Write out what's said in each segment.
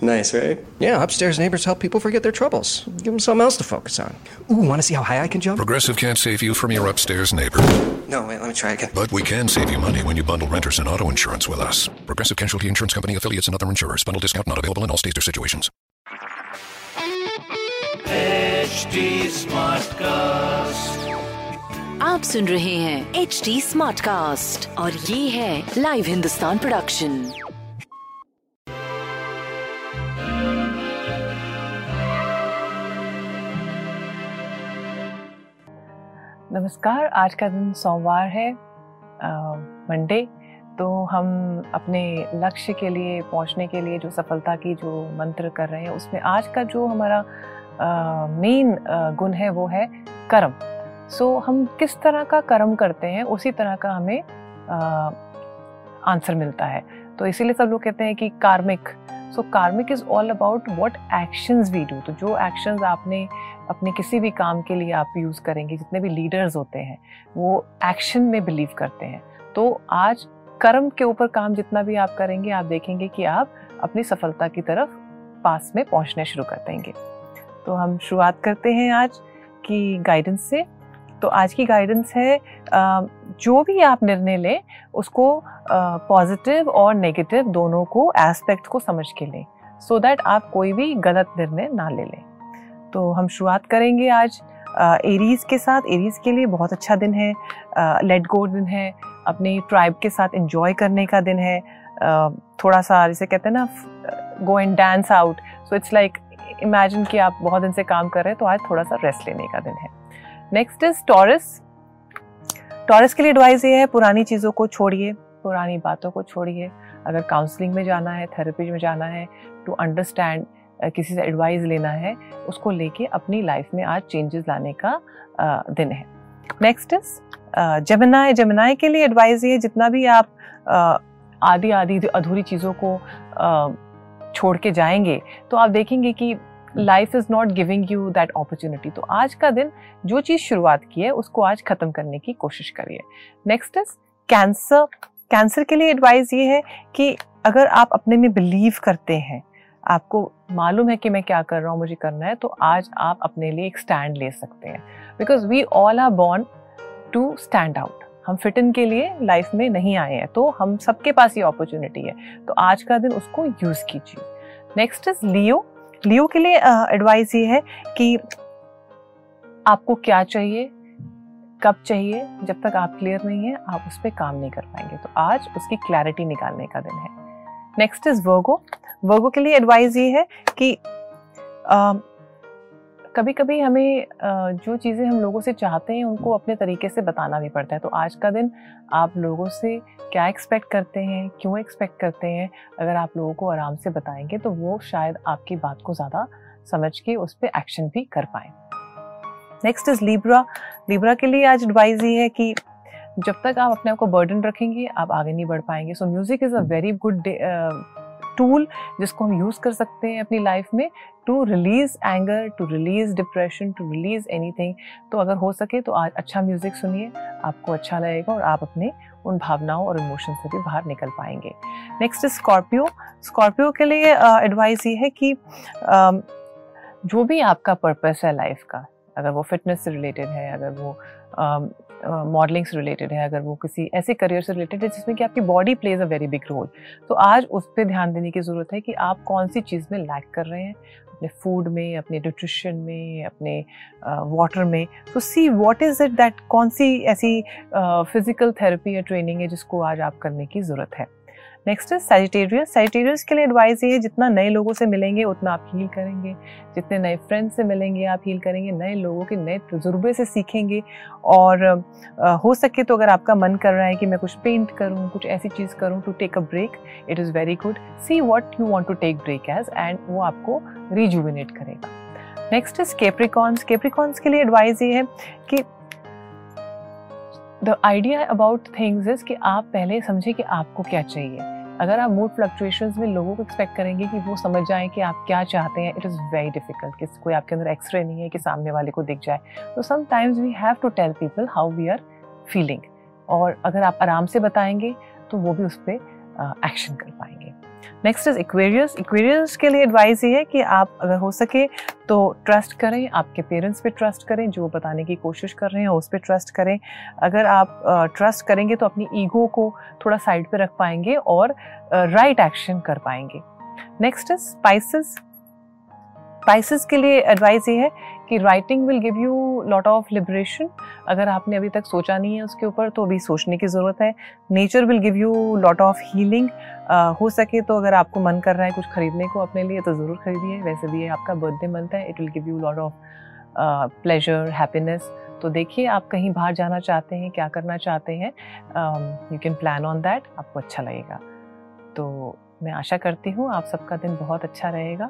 Nice, right? Yeah, upstairs neighbors help people forget their troubles. Give them something else to focus on. Ooh, want to see how high I can jump? Progressive can't save you from your upstairs neighbor, No, wait, let me try again. but we can save you money when you bundle renters and auto insurance with us. Progressive Casualty Insurance Company affiliates and other insurers. Bundle discount not available in all states or situations. HD Smartcast. आप सुन रहे हैं H D smart cast और ये है live Hindustan production नमस्कार आज का दिन सोमवार है मंडे तो हम अपने लक्ष्य के लिए पहुँचने के लिए जो सफलता की जो मंत्र कर रहे हैं उसमें आज का जो हमारा मेन गुण है वो है कर्म। सो so, हम किस तरह का कर्म करते हैं उसी तरह का हमें आंसर मिलता है। तो इसीलिए सब लोग कहते हैं कि karmic so karmic is all about what actions we do तो जो एक्शंस आपने अपने किसी भी काम के लिए आप यूज़ करेंगे, जितने भी लीडर्स होते हैं, वो एक्शन में बिलीव करते हैं। तो आज कर्म के ऊपर काम जितना भी आप करेंगे, आप देखेंगे कि आप अपनी सफलता की तरफ़ पास में पहुँचने शुरू कर देंगे। तो हम शुरुआत करते हैं आज की गाइडेंस से। तो आज की गाइडेंस है जो भी आप निर्णय लें, उसको पॉजिटिव और नेगेटिव दोनों को एस्पेक्ट को समझ के लें सो so दैट आप कोई भी गलत निर्णय ना ले लें। तो हम शुरुआत करेंगे आज एरीज के साथ। एरीज के लिए बहुत अच्छा दिन है। लेट गो दिन है। अपने ट्राइब के साथ एंजॉय करने का दिन है। थोड़ा सा जैसे कहते हैं ना go and dance out so it's like imagine कि आप बहुत दिन से काम कर रहे हैं तो आज थोड़ा सा रेस्ट लेने का दिन है। नेक्स्ट इज़ टॉरस टॉरस के लिए एडवाइस ये है, पुरानी चीज़ों को छोड़िए, पुरानी बातों को छोड़िए। अगर काउंसलिंग में जाना है थेरेपी में जाना है टू अंडरस्टैंड किसी से एडवाइस लेना है, उसको लेके अपनी लाइफ में आज चेंजेस लाने का दिन है। नेक्स्ट इज़ जमनाए जमनाए के लिए एडवाइस ये, जितना भी आप आधी आधी अधूरी चीज़ों को छोड़ के जाएँगे तो आप देखेंगे कि life is not giving you that opportunity तो आज का दिन, जो चीज़ शुरुआत की है, उसको आज खत्म करने की कोशिश करिए। नेक्स्ट इज़ कैंसर कैंसर के लिए एडवाइस ये है कि अगर आप अपने में बिलीव करते हैं आपको मालूम है कि मैं क्या कर रहा हूँ, मुझे करना है तो आज आप अपने लिए एक स्टैंड ले सकते हैं। Because we all are born to stand out हम फिट इन के लिए लाइफ में नहीं आए हैं तो हम सबके पास ये अपॉर्चुनिटी है। तो आज का दिन उसको यूज़ कीजिए। नेक्स्ट इज़ लियो लियो के लिए एडवाइस ये है कि आपको क्या चाहिए, कब चाहिए, जब तक आप क्लियर नहीं है, आप उस पर काम नहीं कर पाएँगे। तो आज उसकी क्लैरिटी निकालने का दिन है। नेक्स्ट इज़ वर्गो वर्गो के लिए एडवाइस ये है कि आ, कभी कभी हमें जो चीज़ें हम लोगों से चाहते हैं उनको अपने तरीके से बताना भी पड़ता है। तो आज का दिन आप लोगों से क्या एक्सपेक्ट करते हैं क्यों एक्सपेक्ट करते हैं अगर आप लोगों को आराम से बताएँगे तो वो शायद आपकी बात को ज़्यादा समझ के उस पर एक्शन भी कर पाए। नेक्स्ट इज़ लीब्रा लीब्रा के लिए आज एडवाइज़ ये है कि जब तक आप अपने आप को बर्डन रखेंगे आप आगे नहीं बढ़ पाएँगे। So music is a very good tool जिसको हम यूज़ कर सकते हैं अपनी लाइफ में to release anger to release depression to release anything तो अगर हो सके तो आज अच्छा म्यूज़िक सुनिए आपको अच्छा लगेगा और आप अपने उन भावनाओं और इमोशन से भी बाहर निकल पाएँगे। नेक्स्ट स्कॉर्पियो स्कॉर्पियो के लिए एडवाइस uh, ये है कि uh, जो भी आपका पर्पस है लाइफ का अगर वो फिटनेस से रिलेटेड है अगर वो मॉडलिंग से रिलेटेड है अगर वो किसी ऐसे करियर से रिलेटेड है जिसमें कि आपकी body plays a very big role तो आज उस पर ध्यान देने की ज़रूरत है कि आप कौन सी चीज़ में लैक कर रहे हैं? अपने फ़ूड में अपने न्यूट्रिशन में अपने वाटर uh, में. तो see what is it that कौन सी ऐसी फ़िज़िकल थेरेपी या ट्रेनिंग है जिसको आज आप करने की ज़रूरत है. नेक्स्ट है सेजिटेरियस सेजिटेरियस के लिए एडवाइस ये है जितना नए लोगों से मिलेंगे उतना आप हील करेंगे। जितने नए फ्रेंड्स से मिलेंगे आप हील करेंगे नए लोगों के नए तजुर्बे से सीखेंगे। और आ, हो सके तो अगर आपका मन कर रहा है कि मैं कुछ पेंट करूँ कुछ ऐसी चीज़ करूँ to take a break it is very good see what you want to take break as and वो आपको रिजुविनेट करेगा। नेक्स्ट इज़ केप्रिकॉन्स केप्रिकॉन्स के लिए एडवाइस ये है कि the idea about things is कि आप पहले समझे कि आपको क्या चाहिए। अगर आप मूड फ्लक्चुएशंस में लोगों को एक्सपेक्ट करेंगे कि वो समझ जाएँ कि आप क्या चाहते हैं इट इज़ वेरी डिफ़िकल्ट कि कोई आपके अंदर एक्सरे नहीं है कि सामने वाले को दिख जाए। तो sometimes we have to tell people how we are feeling और अगर आप आराम से बताएँगे तो वो भी उस पर एक्शन कर पाएँगे। नेक्स्ट इज़ इक्वेरियस इक्वेरियस के लिए एडवाइस ये है कि आप अगर हो सके तो ट्रस्ट करें, आपके पेरेंट्स पे ट्रस्ट करें, जो बताने की कोशिश कर रहे हैं उस पर ट्रस्ट करें। अगर आप ट्रस्ट करेंगे तो अपनी ईगो को थोड़ा साइड पे रख पाएँगे और राइट एक्शन कर पाएँगे। नेक्स्ट इज़ स्पाइसेस स्पाइसेस के लिए एडवाइस ये है कि writing will give you lot of liberation अगर आपने अभी तक सोचा नहीं है उसके ऊपर तो अभी सोचने की ज़रूरत है। Nature will give you lot of healing हो सके तो अगर आपको मन कर रहा है कुछ खरीदने को अपने लिए तो ज़रूर खरीदिए। वैसे भी आपका बर्थडे मंथ है it will give you lot of pleasure happiness तो देखिए, आप कहीं बाहर जाना चाहते हैं, क्या करना चाहते हैं you can plan on that आपको अच्छा लगेगा। तो मैं आशा करती हूँ आप सबका दिन बहुत अच्छा रहेगा।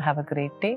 Have a great day